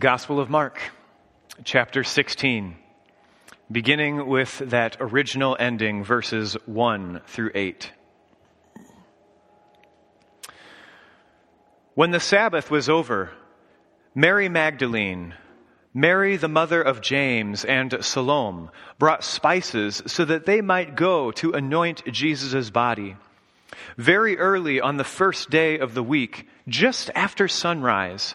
The Gospel of Mark, chapter 16, beginning with that original ending, verses 1 through 8. When the Sabbath was over, Mary Magdalene, Mary the mother of James, and Salome brought spices so that they might go to anoint Jesus' body. Very early on the first day of the week, just after sunrise,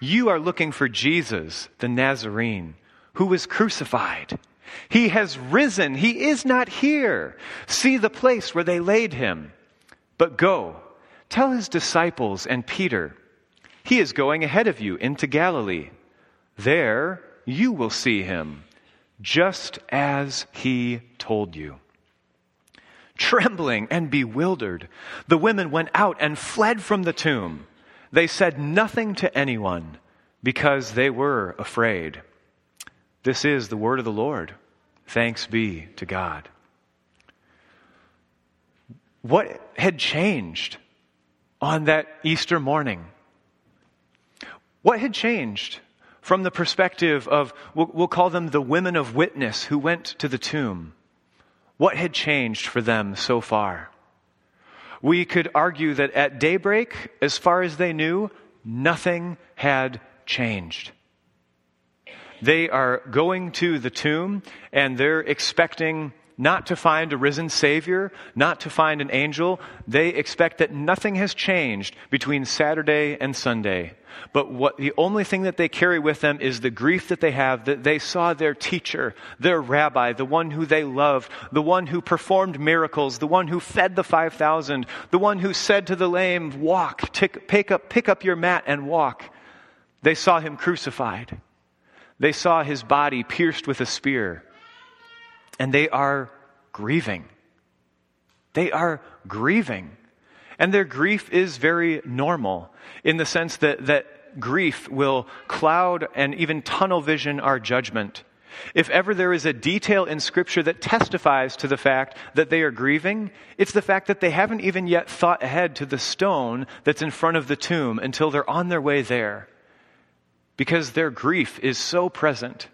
You are looking for Jesus, the Nazarene, who was crucified. He has risen. He is not here. See the place where they laid him. But go, tell his disciples and Peter, he is going ahead of you into Galilee. There you will see him, just as he told you. Trembling and bewildered, the women went out and fled from the tomb. They said nothing to anyone because they were afraid. This is the word of the Lord. Thanks be to God. What had changed on that Easter morning? What had changed from the perspective of, we'll, we'll, call them the women of witness who went to the tomb? What had changed for them so far? We could argue that at daybreak, as far as they knew, nothing had changed. They are going to the tomb and they're expecting not to find a risen Savior, not to find an angel. They expect that nothing has changed between Saturday and Sunday. But what, the only thing that they carry with them is the grief that they have that they saw their teacher, their rabbi, the one who they loved, the one who performed miracles, the one who fed the 5,000, the one who said to the lame, walk, tick, pick up, pick up your mat and walk. They saw him crucified. They saw his body pierced with a spear and they are grieving. They are grieving. And their grief is very normal in the sense that, that grief will cloud and even tunnel vision our judgment. If ever there is a detail in Scripture that testifies to the fact that they are grieving, it's the fact that they haven't even yet thought ahead to the stone that's in front of the tomb until they're on their way there. Because their grief is so present.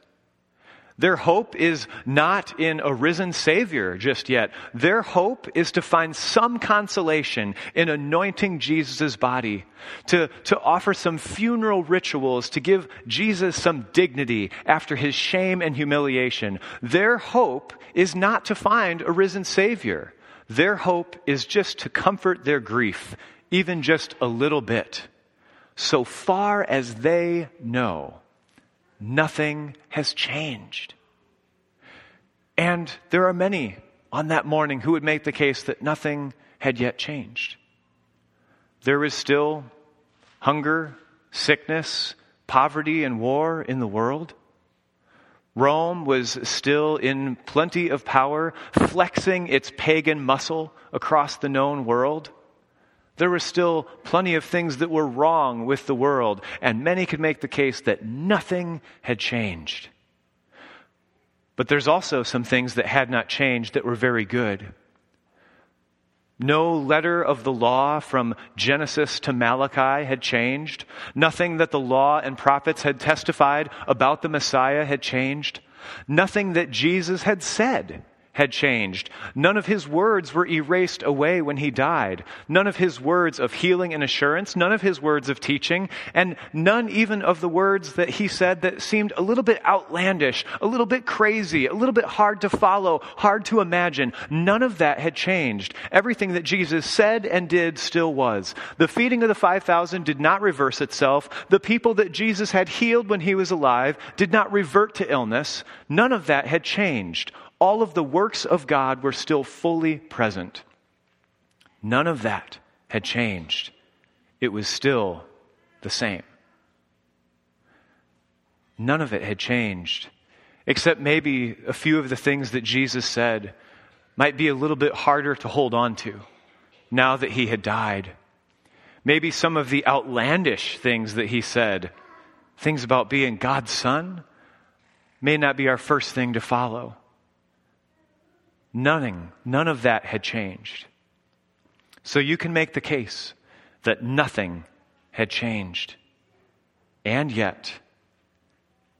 Their hope is not in a risen Savior just yet. Their hope is to find some consolation in anointing Jesus' body, to, to offer some funeral rituals, to give Jesus some dignity after his shame and humiliation. Their hope is not to find a risen Savior. Their hope is just to comfort their grief, even just a little bit. So far as they know, nothing has changed. And there are many on that morning who would make the case that nothing had yet changed. There is still hunger, sickness, poverty, and war in the world. Rome was still in plenty of power, flexing its pagan muscle across the known world. There were still plenty of things that were wrong with the world, and many could make the case that nothing had changed. But there's also some things that had not changed that were very good. No letter of the law from Genesis to Malachi had changed. Nothing that the law and prophets had testified about the Messiah had changed. Nothing that Jesus had said had changed. None of his words were erased away when he died. None of his words of healing and assurance, none of his words of teaching, and none even of the words that he said that seemed a little bit outlandish, a little bit crazy, a little bit hard to follow, hard to imagine. None of that had changed. Everything that Jesus said and did still was. The feeding of the 5,000 did not reverse itself. The people that Jesus had healed when he was alive did not revert to illness. None of that had changed all of the works of God were still fully present. None of that had changed. It was still the same. None of it had changed except maybe a few of the things that Jesus said might be a little bit harder to hold on to now that he had died. Maybe some of the outlandish things that he said, things about being God's son, may not be our first thing to follow. None, none of that had changed. So you can make the case that nothing had changed. And yet,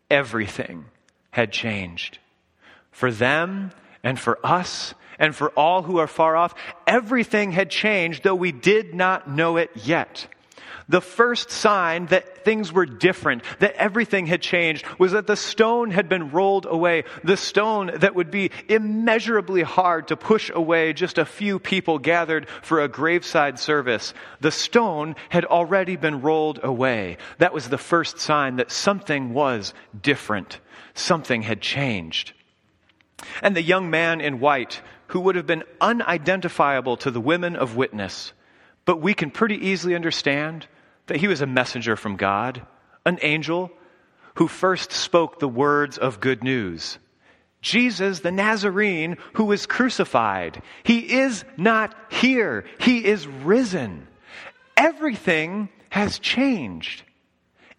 everything had changed. For them and for us and for all who are far off, everything had changed, though we did not know it yet. The first sign that things were different, that everything had changed, was that the stone had been rolled away. The stone that would be immeasurably hard to push away just a few people gathered for a graveside service. The stone had already been rolled away. That was the first sign that something was different. Something had changed. And the young man in white, who would have been unidentifiable to the women of witness, but we can pretty easily understand that he was a messenger from God, an angel who first spoke the words of good news. Jesus, the Nazarene, who was crucified. He is not here. He is risen. Everything has changed.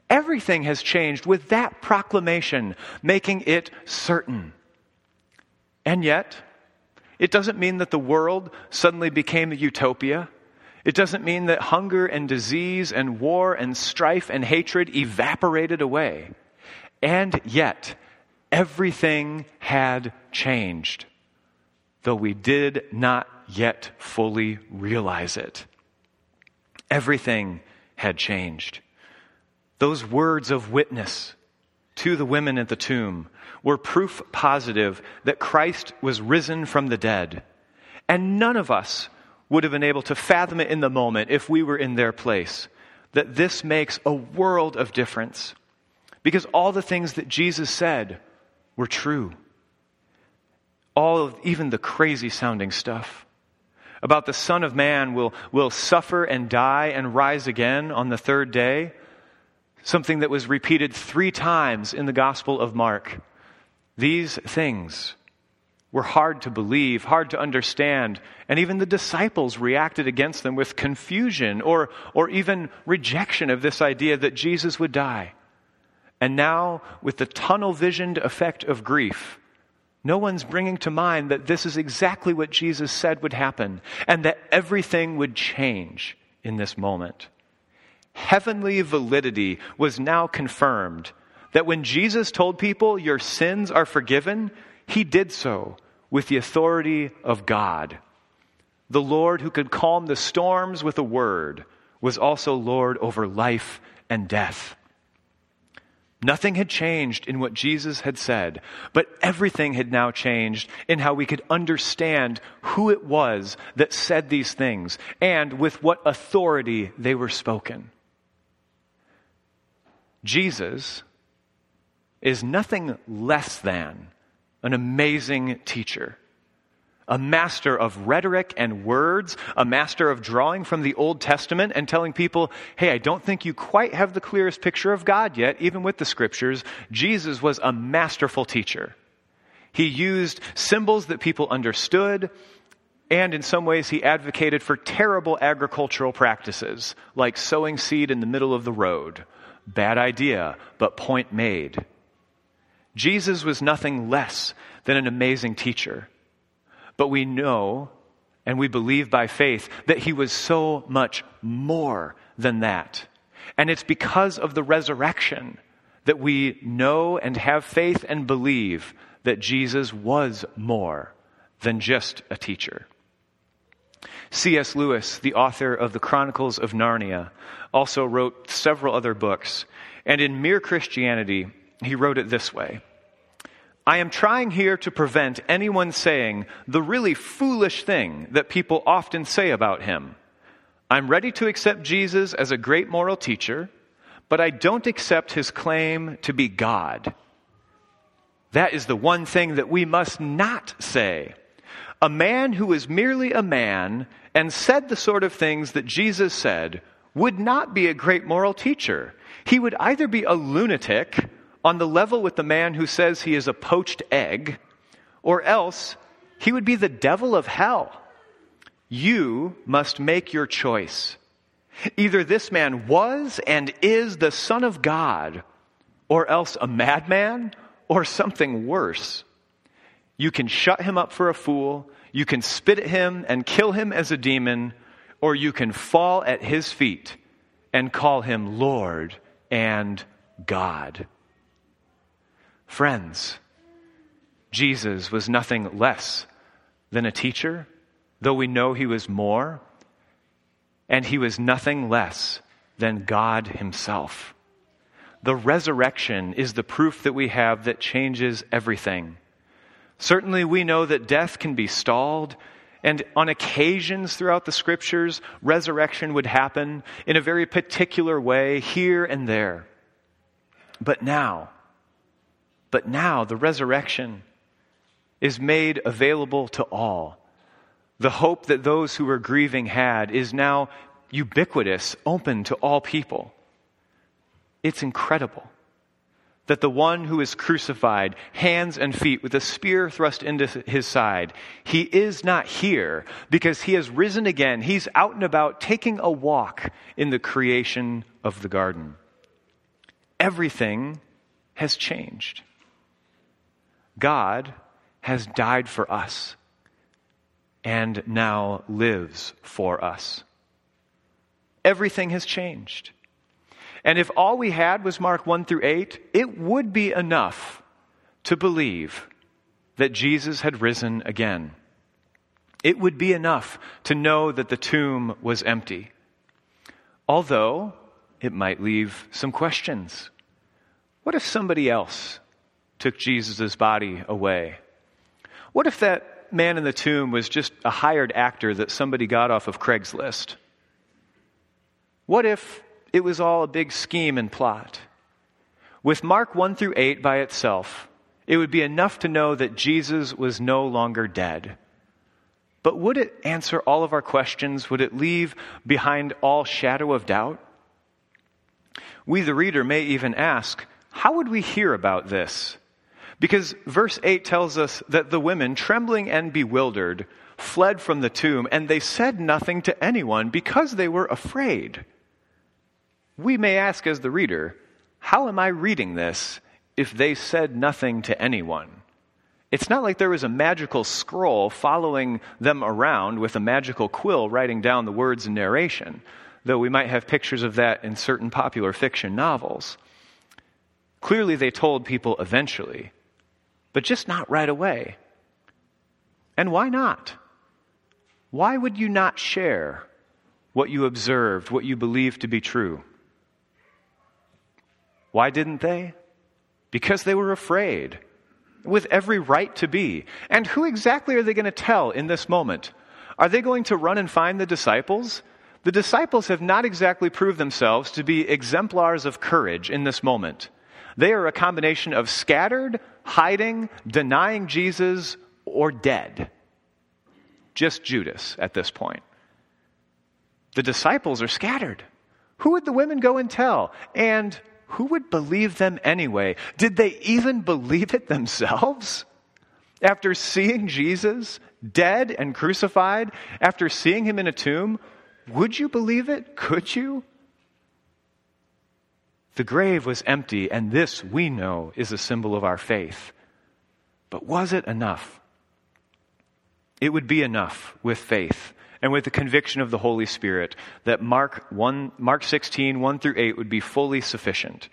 Everything has changed with that proclamation, making it certain. And yet, it doesn't mean that the world suddenly became a utopia. It doesn't mean that hunger and disease and war and strife and hatred evaporated away. And yet, everything had changed, though we did not yet fully realize it. Everything had changed. Those words of witness to the women at the tomb were proof positive that Christ was risen from the dead. And none of us would have been able to fathom it in the moment if we were in their place. That this makes a world of difference. Because all the things that Jesus said were true. All of even the crazy sounding stuff about the Son of Man will, will suffer and die and rise again on the third day. Something that was repeated three times in the Gospel of Mark. These things were hard to believe, hard to understand, and even the disciples reacted against them with confusion or, or even rejection of this idea that Jesus would die. And now, with the tunnel visioned effect of grief, no one's bringing to mind that this is exactly what Jesus said would happen and that everything would change in this moment. Heavenly validity was now confirmed that when Jesus told people, Your sins are forgiven, he did so with the authority of God. The Lord who could calm the storms with a word was also Lord over life and death. Nothing had changed in what Jesus had said, but everything had now changed in how we could understand who it was that said these things and with what authority they were spoken. Jesus is nothing less than an amazing teacher, a master of rhetoric and words, a master of drawing from the Old Testament and telling people, hey, I don't think you quite have the clearest picture of God yet, even with the scriptures. Jesus was a masterful teacher. He used symbols that people understood, and in some ways, he advocated for terrible agricultural practices, like sowing seed in the middle of the road. Bad idea, but point made. Jesus was nothing less than an amazing teacher. But we know and we believe by faith that he was so much more than that. And it's because of the resurrection that we know and have faith and believe that Jesus was more than just a teacher. C.S. Lewis, the author of the Chronicles of Narnia, also wrote several other books. And in Mere Christianity, he wrote it this way I am trying here to prevent anyone saying the really foolish thing that people often say about him. I'm ready to accept Jesus as a great moral teacher, but I don't accept his claim to be God. That is the one thing that we must not say. A man who is merely a man and said the sort of things that Jesus said would not be a great moral teacher. He would either be a lunatic on the level with the man who says he is a poached egg, or else he would be the devil of hell. You must make your choice. Either this man was and is the Son of God, or else a madman, or something worse. You can shut him up for a fool, you can spit at him and kill him as a demon, or you can fall at his feet and call him Lord and God. Friends, Jesus was nothing less than a teacher, though we know he was more, and he was nothing less than God himself. The resurrection is the proof that we have that changes everything. Certainly, we know that death can be stalled, and on occasions throughout the scriptures, resurrection would happen in a very particular way here and there. But now, but now the resurrection is made available to all. The hope that those who were grieving had is now ubiquitous, open to all people. It's incredible that the one who is crucified, hands and feet with a spear thrust into his side, he is not here because he has risen again. He's out and about taking a walk in the creation of the garden. Everything has changed. God has died for us and now lives for us. Everything has changed. And if all we had was Mark 1 through 8, it would be enough to believe that Jesus had risen again. It would be enough to know that the tomb was empty. Although it might leave some questions. What if somebody else took Jesus' body away? What if that man in the tomb was just a hired actor that somebody got off of Craigslist? What if it was all a big scheme and plot. With Mark 1 through 8 by itself, it would be enough to know that Jesus was no longer dead. But would it answer all of our questions? Would it leave behind all shadow of doubt? We, the reader, may even ask, how would we hear about this? Because verse 8 tells us that the women, trembling and bewildered, fled from the tomb, and they said nothing to anyone because they were afraid. We may ask as the reader, how am I reading this if they said nothing to anyone? It's not like there was a magical scroll following them around with a magical quill writing down the words and narration, though we might have pictures of that in certain popular fiction novels. Clearly, they told people eventually, but just not right away. And why not? Why would you not share what you observed, what you believed to be true? Why didn't they? Because they were afraid, with every right to be. And who exactly are they going to tell in this moment? Are they going to run and find the disciples? The disciples have not exactly proved themselves to be exemplars of courage in this moment. They are a combination of scattered, hiding, denying Jesus, or dead. Just Judas at this point. The disciples are scattered. Who would the women go and tell? And who would believe them anyway? Did they even believe it themselves? After seeing Jesus dead and crucified, after seeing him in a tomb, would you believe it? Could you? The grave was empty, and this, we know, is a symbol of our faith. But was it enough? It would be enough with faith and with the conviction of the Holy Spirit that Mark 1, Mark 16, 1 through 8 would be fully sufficient.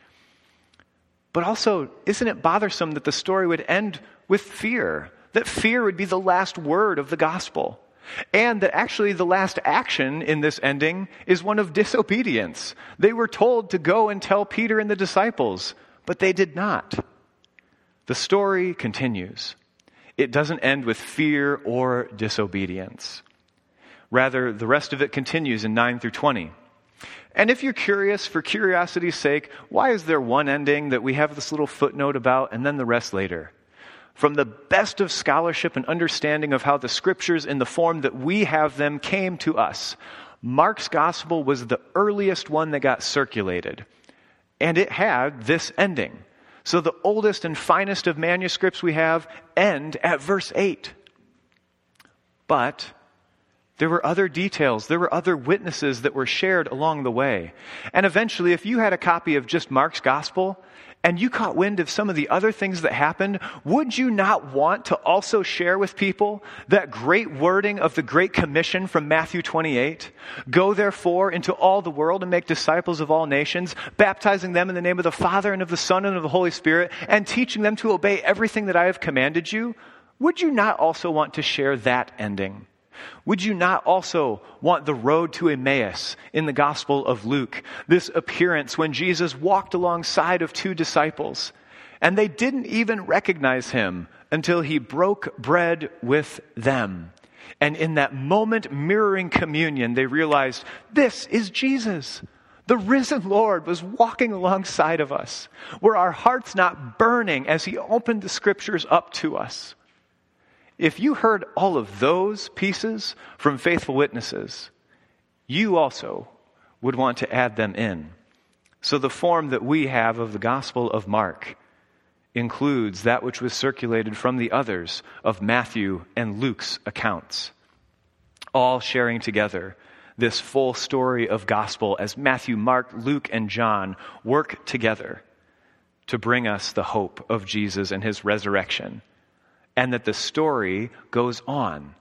But also, isn't it bothersome that the story would end with fear? That fear would be the last word of the gospel. And that actually the last action in this ending is one of disobedience. They were told to go and tell Peter and the disciples, but they did not. The story continues. It doesn't end with fear or disobedience. Rather, the rest of it continues in 9 through 20. And if you're curious, for curiosity's sake, why is there one ending that we have this little footnote about and then the rest later? From the best of scholarship and understanding of how the scriptures, in the form that we have them, came to us, Mark's gospel was the earliest one that got circulated. And it had this ending. So the oldest and finest of manuscripts we have end at verse 8. But there were other details. There were other witnesses that were shared along the way. And eventually, if you had a copy of just Mark's gospel and you caught wind of some of the other things that happened, would you not want to also share with people that great wording of the Great Commission from Matthew 28? Go therefore into all the world and make disciples of all nations, baptizing them in the name of the Father and of the Son and of the Holy Spirit, and teaching them to obey everything that I have commanded you? Would you not also want to share that ending? Would you not also want the road to Emmaus in the Gospel of Luke? This appearance when Jesus walked alongside of two disciples, and they didn't even recognize him until he broke bread with them. And in that moment, mirroring communion, they realized this is Jesus. The risen Lord was walking alongside of us. Were our hearts not burning as he opened the scriptures up to us? If you heard all of those pieces from faithful witnesses, you also would want to add them in. So the form that we have of the Gospel of Mark includes that which was circulated from the others of Matthew and Luke's accounts, all sharing together this full story of gospel as Matthew, Mark, Luke, and John work together to bring us the hope of Jesus and his resurrection and that the story goes on.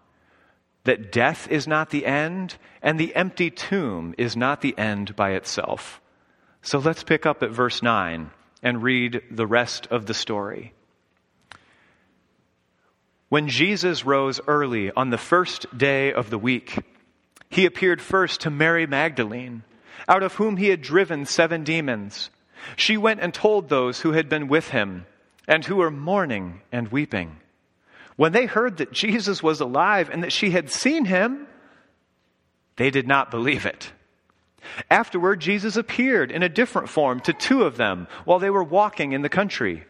That death is not the end, and the empty tomb is not the end by itself. So let's pick up at verse 9 and read the rest of the story. When Jesus rose early on the first day of the week, he appeared first to Mary Magdalene, out of whom he had driven seven demons. She went and told those who had been with him and who were mourning and weeping. When they heard that Jesus was alive and that she had seen him, they did not believe it. Afterward, Jesus appeared in a different form to two of them while they were walking in the country.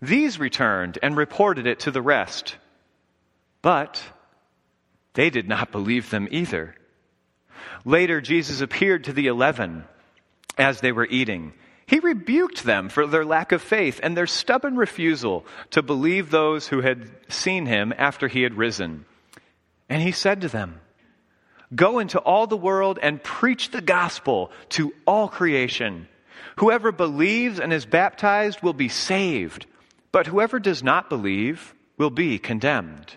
These returned and reported it to the rest. But they did not believe them either. Later, Jesus appeared to the eleven as they were eating he rebuked them for their lack of faith and their stubborn refusal to believe those who had seen him after he had risen. And he said to them, Go into all the world and preach the gospel to all creation. Whoever believes and is baptized will be saved, but whoever does not believe will be condemned.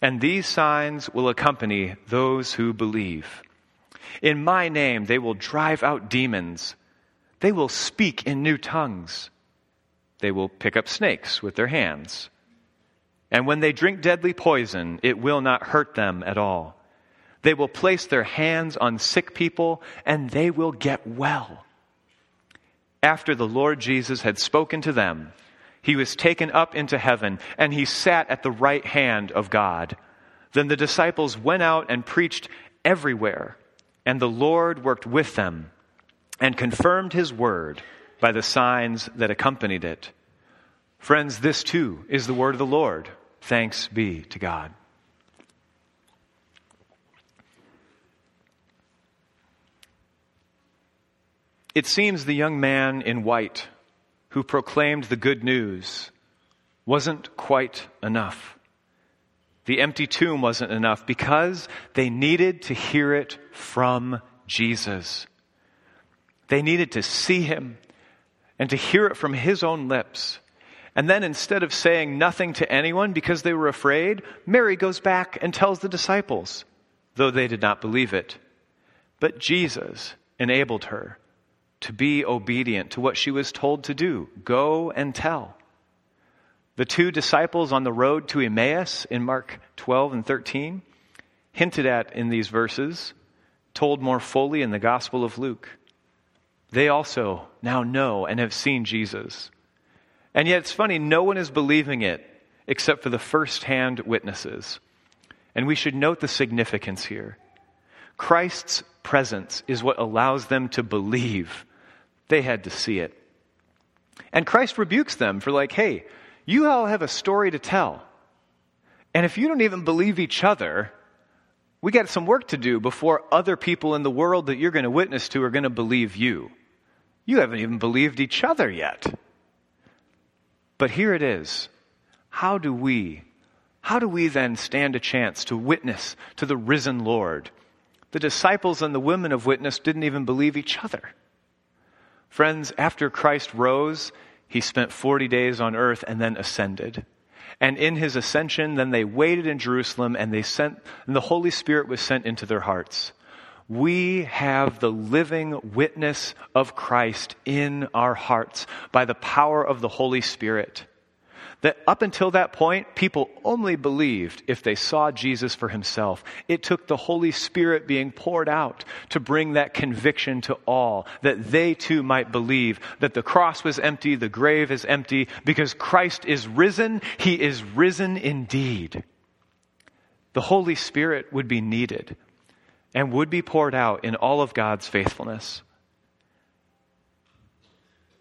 And these signs will accompany those who believe. In my name they will drive out demons. They will speak in new tongues. They will pick up snakes with their hands. And when they drink deadly poison, it will not hurt them at all. They will place their hands on sick people and they will get well. After the Lord Jesus had spoken to them, he was taken up into heaven and he sat at the right hand of God. Then the disciples went out and preached everywhere, and the Lord worked with them and confirmed his word by the signs that accompanied it. Friends, this too is the word of the Lord. Thanks be to God. It seems the young man in white who proclaimed the good news wasn't quite enough. The empty tomb wasn't enough because they needed to hear it from Jesus. They needed to see him and to hear it from his own lips. And then instead of saying nothing to anyone because they were afraid, Mary goes back and tells the disciples, though they did not believe it. But Jesus enabled her to be obedient to what she was told to do go and tell. The two disciples on the road to Emmaus in Mark 12 and 13, hinted at in these verses, told more fully in the Gospel of Luke. They also now know and have seen Jesus. And yet it's funny, no one is believing it except for the first hand witnesses. And we should note the significance here. Christ's presence is what allows them to believe. They had to see it. And Christ rebukes them for, like, hey, you all have a story to tell. And if you don't even believe each other, we got some work to do before other people in the world that you're going to witness to are going to believe you. You haven't even believed each other yet. But here it is. How do we, how do we then stand a chance to witness to the risen Lord? The disciples and the women of witness didn't even believe each other. Friends, after Christ rose, he spent 40 days on earth and then ascended. And in his ascension, then they waited in Jerusalem and they sent, and the Holy Spirit was sent into their hearts. We have the living witness of Christ in our hearts by the power of the Holy Spirit that up until that point, people only believed if they saw Jesus for himself. It took the Holy Spirit being poured out to bring that conviction to all, that they too might believe that the cross was empty, the grave is empty, because Christ is risen. He is risen indeed. The Holy Spirit would be needed and would be poured out in all of God's faithfulness.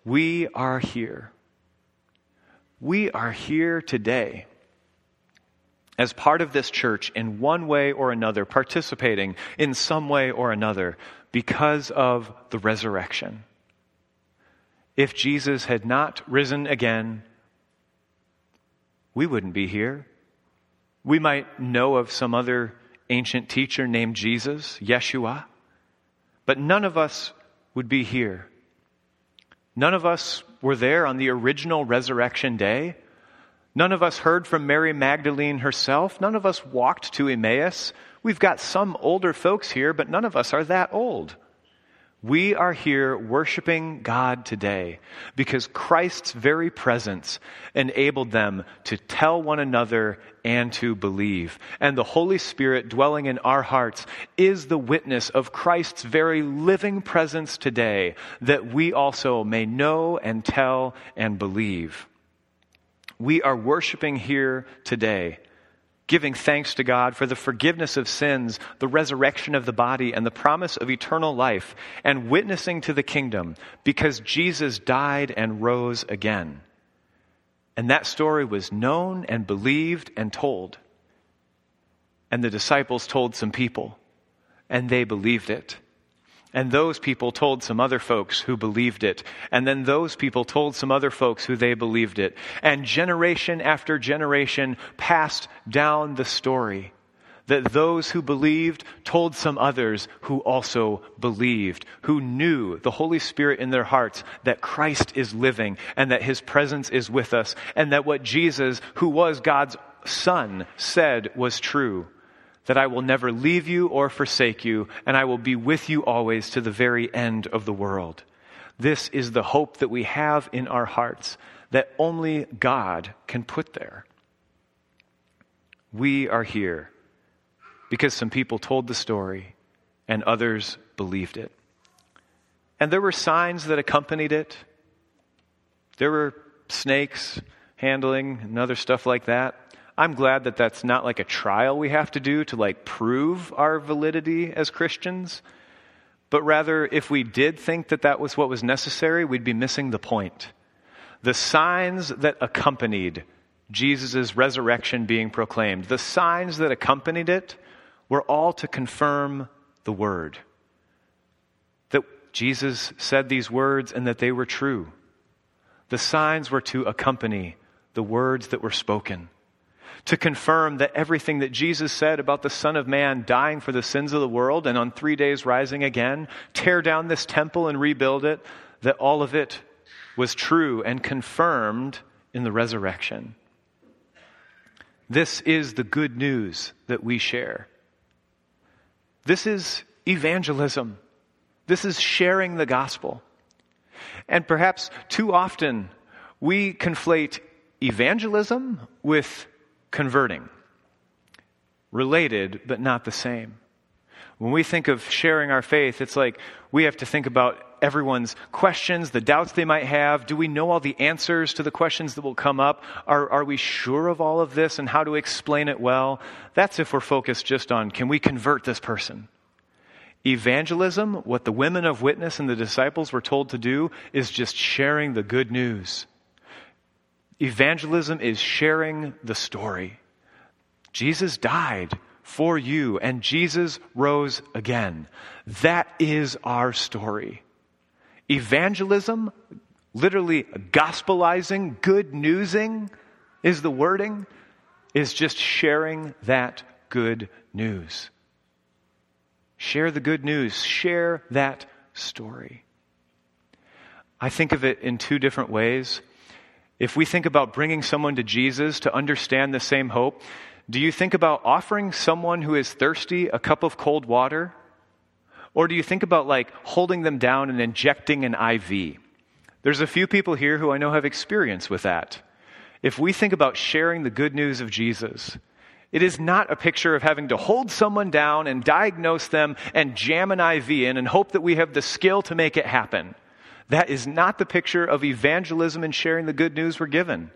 We are here we are here today as part of this church in one way or another, participating in some way or another because of the resurrection. If Jesus had not risen again, we wouldn't be here. We might know of some other ancient teacher named Jesus, Yeshua, but none of us would be here. None of us were there on the original resurrection day. None of us heard from Mary Magdalene herself. None of us walked to Emmaus. We've got some older folks here, but none of us are that old. We are here worshiping God today because Christ's very presence enabled them to tell one another and to believe. And the Holy Spirit dwelling in our hearts is the witness of Christ's very living presence today that we also may know and tell and believe. We are worshiping here today giving thanks to God for the forgiveness of sins, the resurrection of the body, and the promise of eternal life, and witnessing to the kingdom because Jesus died and rose again. And that story was known and believed and told. And the disciples told some people, and they believed it. And those people told some other folks who believed it. And then those people told some other folks who they believed it. And generation after generation passed down the story that those who believed told some others who also believed, who knew the Holy Spirit in their hearts that Christ is living and that his presence is with us and that what Jesus, who was God's Son, said was true that I will never leave you or forsake you, and I will be with you always to the very end of the world. This is the hope that we have in our hearts that only God can put there. We are here because some people told the story and others believed it. And there were signs that accompanied it. There were snakes handling and other stuff like that. I'm glad that that's not like a trial we have to do to like prove our validity as Christians. But rather, if we did think that that was what was necessary, we'd be missing the point. The signs that accompanied Jesus' resurrection being proclaimed, the signs that accompanied it were all to confirm the word. That Jesus said these words and that they were true. The signs were to accompany the words that were spoken to confirm that everything that Jesus said about the Son of Man dying for the sins of the world and on three days rising again, tear down this temple and rebuild it, that all of it was true and confirmed in the resurrection. This is the good news that we share. This is evangelism. This is sharing the gospel. And perhaps too often we conflate evangelism with converting. Related, but not the same. When we think of sharing our faith, it's like we have to think about everyone's questions, the doubts they might have. Do we know all the answers to the questions that will come up? Are, are we sure of all of this and how to explain it well? That's if we're focused just on can we convert this person? Evangelism, what the women of witness and the disciples were told to do, is just sharing the good news. Evangelism is sharing the story. Jesus died for you and Jesus rose again. That is our story. Evangelism, literally gospelizing, good newsing is the wording, is just sharing that good news. Share the good news. Share that story. I think of it in two different ways. If we think about bringing someone to Jesus to understand the same hope, do you think about offering someone who is thirsty a cup of cold water? Or do you think about like holding them down and injecting an IV? There's a few people here who I know have experience with that. If we think about sharing the good news of Jesus, it is not a picture of having to hold someone down and diagnose them and jam an IV in and hope that we have the skill to make it happen. That is not the picture of evangelism and sharing the good news we're given.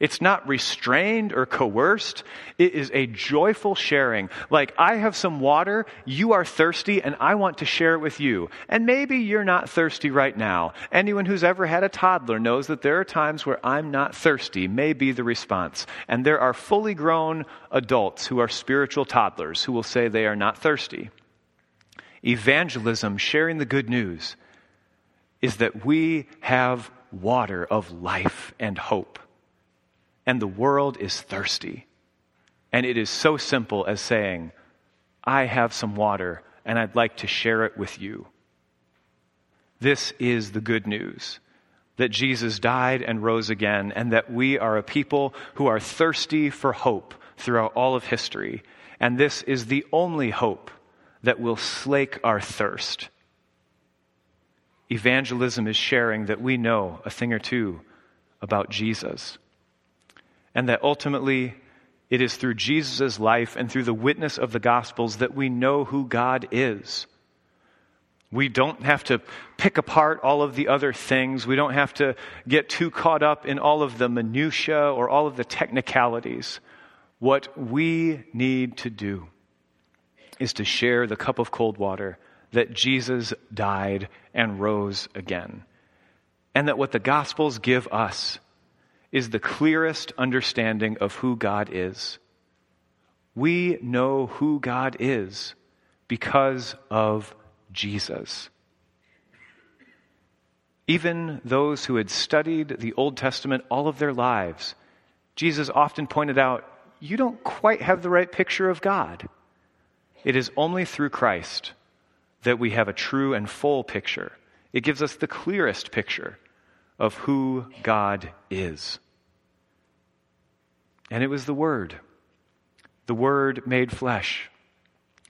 It's not restrained or coerced. It is a joyful sharing. Like, I have some water, you are thirsty, and I want to share it with you. And maybe you're not thirsty right now. Anyone who's ever had a toddler knows that there are times where I'm not thirsty, may be the response. And there are fully grown adults who are spiritual toddlers who will say they are not thirsty. Evangelism, sharing the good news, is that we have water of life and hope and the world is thirsty. And it is so simple as saying, I have some water and I'd like to share it with you. This is the good news that Jesus died and rose again, and that we are a people who are thirsty for hope throughout all of history. And this is the only hope that will slake our thirst. Evangelism is sharing that we know a thing or two about Jesus and that ultimately it is through Jesus' life and through the witness of the Gospels that we know who God is. We don't have to pick apart all of the other things. We don't have to get too caught up in all of the minutiae or all of the technicalities. What we need to do is to share the cup of cold water that Jesus died and rose again. And that what the Gospels give us is the clearest understanding of who God is. We know who God is because of Jesus. Even those who had studied the Old Testament all of their lives, Jesus often pointed out, you don't quite have the right picture of God. It is only through Christ that we have a true and full picture. It gives us the clearest picture of who God is. And it was the Word, the Word made flesh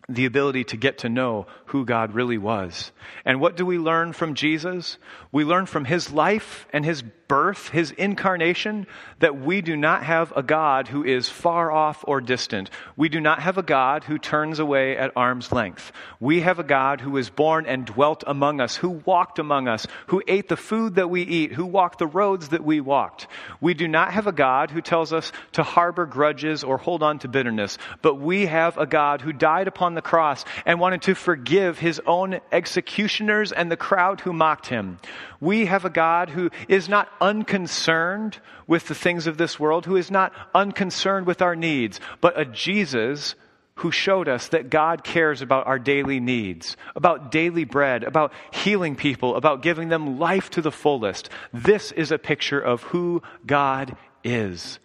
the ability to get to know who God really was. And what do we learn from Jesus? We learn from his life and his birth, his incarnation, that we do not have a God who is far off or distant. We do not have a God who turns away at arm's length. We have a God who was born and dwelt among us, who walked among us, who ate the food that we eat, who walked the roads that we walked. We do not have a God who tells us to harbor grudges or hold on to bitterness, but we have a God who died upon the cross and wanted to forgive his own executioners and the crowd who mocked him. We have a God who is not unconcerned with the things of this world, who is not unconcerned with our needs, but a Jesus who showed us that God cares about our daily needs, about daily bread, about healing people, about giving them life to the fullest. This is a picture of who God is.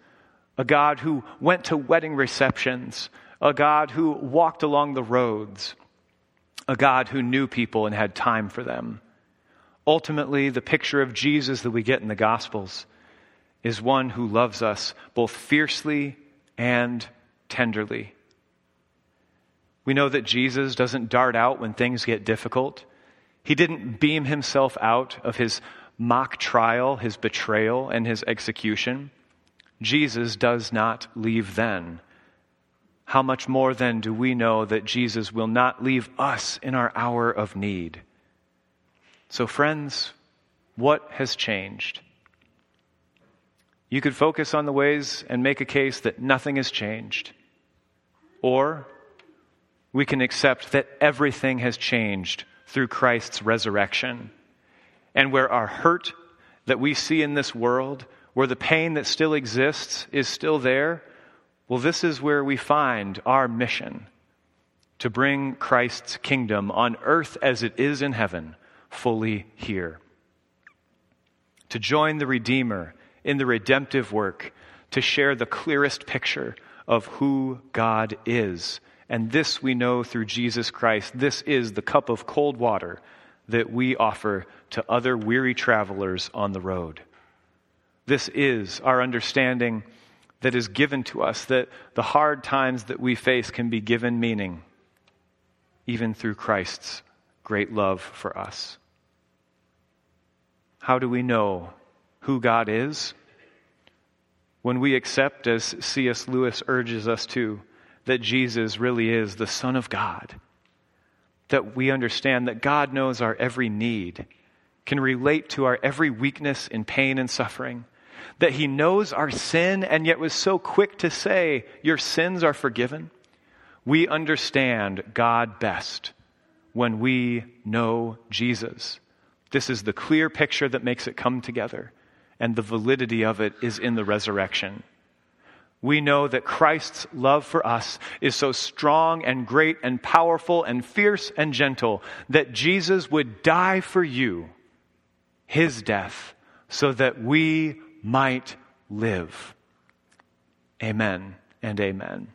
A God who went to wedding receptions, a God who walked along the roads, a God who knew people and had time for them. Ultimately, the picture of Jesus that we get in the Gospels is one who loves us both fiercely and tenderly. We know that Jesus doesn't dart out when things get difficult. He didn't beam himself out of his mock trial, his betrayal, and his execution. Jesus does not leave then. How much more then do we know that Jesus will not leave us in our hour of need? So, friends, what has changed? You could focus on the ways and make a case that nothing has changed. Or we can accept that everything has changed through Christ's resurrection. And where our hurt that we see in this world, where the pain that still exists is still there, well, this is where we find our mission to bring Christ's kingdom on earth as it is in heaven fully here. to join the Redeemer in the redemptive work, to share the clearest picture of who God is. And this we know through Jesus Christ. This is the cup of cold water that we offer to other weary travelers on the road. This is our understanding that is given to us, that the hard times that we face can be given meaning, even through Christ's great love for us. How do we know who God is? When we accept, as C.S. Lewis urges us to, that Jesus really is the Son of God, that we understand that God knows our every need, can relate to our every weakness in pain and suffering, that He knows our sin and yet was so quick to say, Your sins are forgiven. We understand God best when we know Jesus. This is the clear picture that makes it come together, and the validity of it is in the resurrection. We know that Christ's love for us is so strong and great and powerful and fierce and gentle that Jesus would die for you, his death, so that we might live. Amen and amen.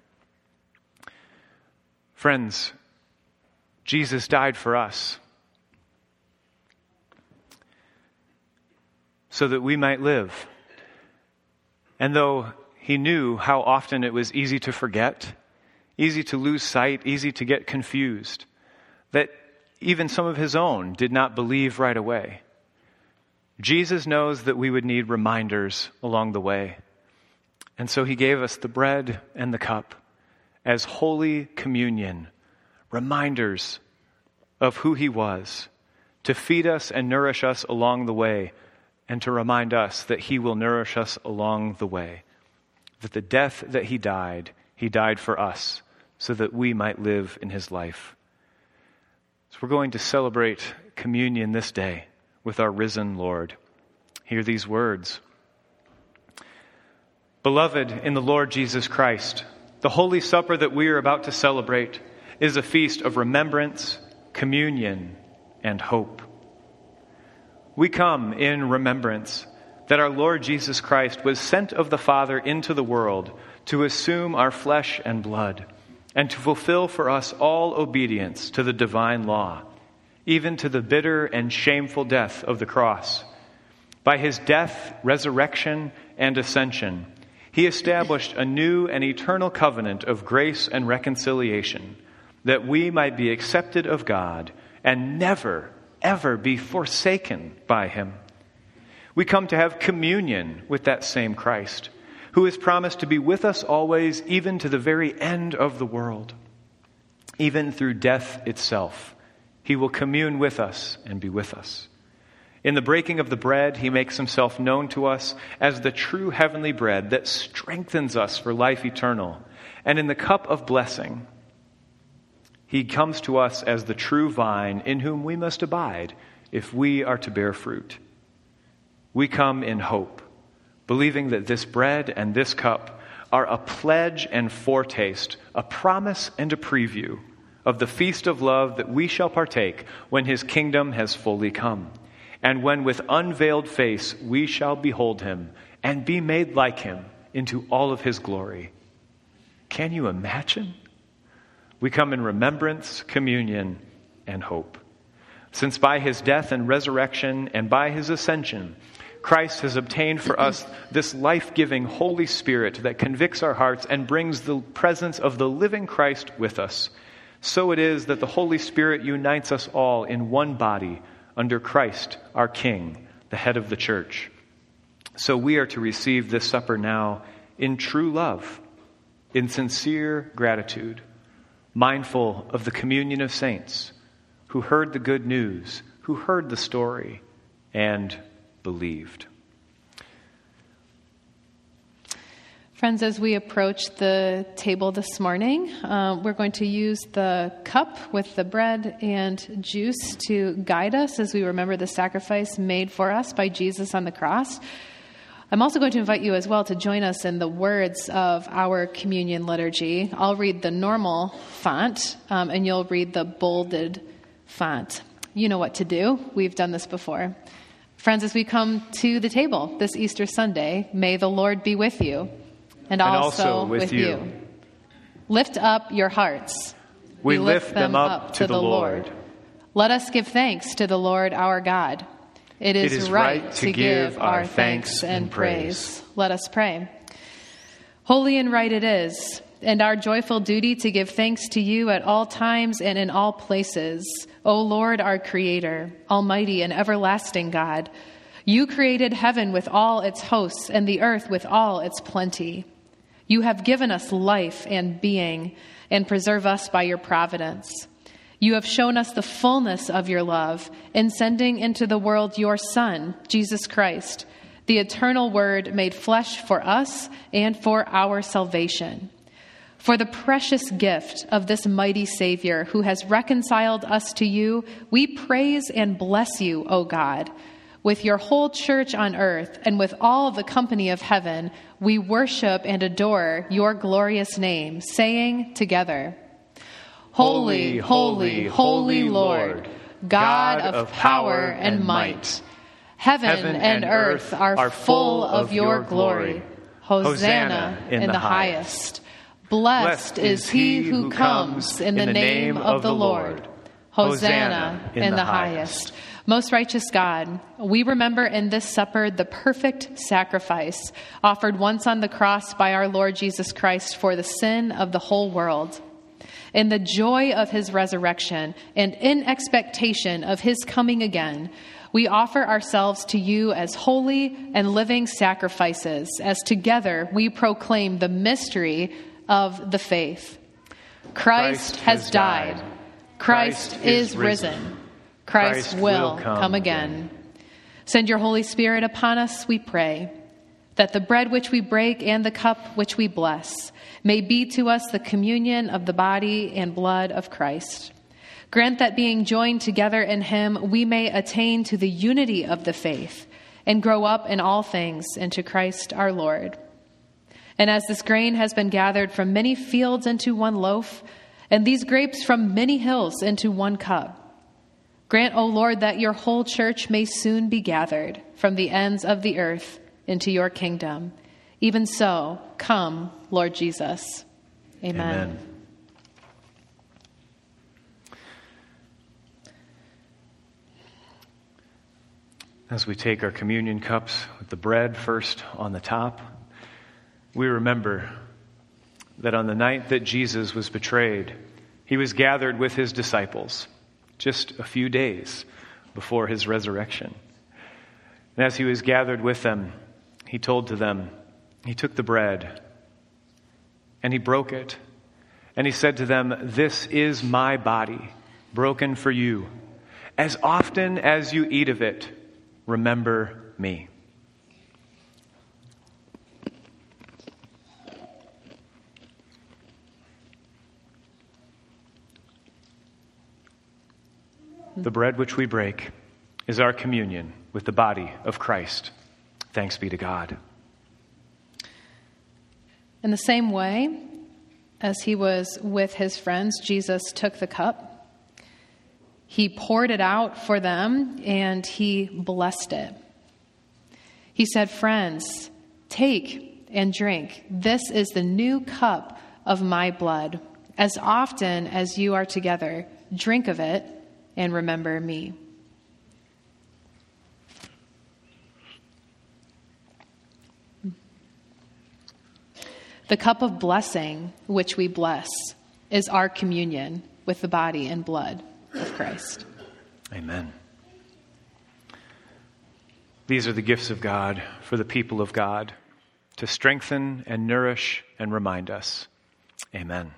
Friends, Jesus died for us so that we might live. And though he knew how often it was easy to forget, easy to lose sight, easy to get confused, that even some of his own did not believe right away. Jesus knows that we would need reminders along the way. And so he gave us the bread and the cup as holy communion, reminders of who he was, to feed us and nourish us along the way, and to remind us that he will nourish us along the way that the death that he died, he died for us so that we might live in his life. So we're going to celebrate communion this day with our risen Lord. Hear these words Beloved in the Lord Jesus Christ, the Holy Supper that we are about to celebrate is a feast of remembrance, communion, and hope. We come in remembrance that our Lord Jesus Christ was sent of the Father into the world to assume our flesh and blood and to fulfill for us all obedience to the divine law, even to the bitter and shameful death of the cross. By his death, resurrection, and ascension, he established a new and eternal covenant of grace and reconciliation that we might be accepted of God and never, ever be forsaken by him. We come to have communion with that same Christ, who has promised to be with us always, even to the very end of the world. Even through death itself, he will commune with us and be with us. In the breaking of the bread, he makes himself known to us as the true heavenly bread that strengthens us for life eternal. And in the cup of blessing, he comes to us as the true vine in whom we must abide if we are to bear fruit we come in hope, believing that this bread and this cup are a pledge and foretaste, a promise and a preview of the feast of love that we shall partake when his kingdom has fully come, and when with unveiled face we shall behold him and be made like him into all of his glory. Can you imagine? We come in remembrance, communion, and hope. Since by his death and resurrection and by his ascension, Christ has obtained for us this life giving Holy Spirit that convicts our hearts and brings the presence of the living Christ with us. So it is that the Holy Spirit unites us all in one body under Christ, our King, the head of the church. So we are to receive this supper now in true love, in sincere gratitude, mindful of the communion of saints who heard the good news, who heard the story, and believed. Friends, as we approach the table this morning, uh, we're going to use the cup with the bread and juice to guide us as we remember the sacrifice made for us by Jesus on the cross. I'm also going to invite you as well to join us in the words of our communion liturgy. I'll read the normal font, um, and you'll read the bolded font. You know what to do. We've done this before. Friends, as we come to the table this Easter Sunday, may the Lord be with you and, also, also with you. Lift up your hearts. We lift them up to the Lord. Let us give thanks to the Lord our God. It is, It is right, right to give our thanks and praise. Let us pray. Holy and right it is, and our joyful duty to give thanks to you at all times and in all places, O Lord, our Creator, Almighty and everlasting God. You created heaven with all its hosts and the earth with all its plenty. You have given us life and being, and preserve us by your providence. You have shown us the fullness of your love in sending into the world your Son, Jesus Christ, the eternal Word made flesh for us and for our salvation. For the precious gift of this mighty Savior who has reconciled us to you, we praise and bless you, O God. With your whole church on earth and with all the company of heaven, we worship and adore your glorious name, saying together, Holy, holy, holy Lord, God of power and might. Heaven and earth are full of your glory. Hosanna in the highest. Blessed is he who comes in the name of the Lord. Hosanna in the highest. Most righteous God, we remember in this supper the perfect sacrifice offered once on the cross by our Lord Jesus Christ for the sin of the whole world. In the joy of his resurrection and in expectation of his coming again, we offer ourselves to you as holy and living sacrifices, as together we proclaim the mystery of the faith. Christ, Christ has died. Christ, Christ is is risen. risen. Christ, Christ will, will come, come again. Send your Holy Spirit upon us, we pray, that the bread which we break and the cup which we bless may be to us the communion of the body and blood of Christ. Grant that being joined together in him, we may attain to the unity of the faith and grow up in all things into Christ our Lord. And as this grain has been gathered from many fields into one loaf, and these grapes from many hills into one cup, grant, O Lord, that your whole church may soon be gathered from the ends of the earth into your kingdom. Even so, come, Lord Jesus. Amen. Amen. As we take our communion cups with the bread first on the top, we remember that on the night that Jesus was betrayed, he was gathered with his disciples just a few days before his resurrection. And as he was gathered with them, he told to them, he took the bread and he broke it. And he said to them, This is my body, broken for you. As often as you eat of it, remember me. The bread which we break is our communion with the body of Christ. Thanks be to God. In the same way, as he was with his friends, Jesus took the cup. He poured it out for them and he blessed it. He said, Friends, take and drink. This is the new cup of my blood. As often as you are together, drink of it and remember me. The cup of blessing, which we bless, is our communion with the body and blood of Christ. Amen. These are the gifts of God for the people of God to strengthen and nourish and remind us. Amen.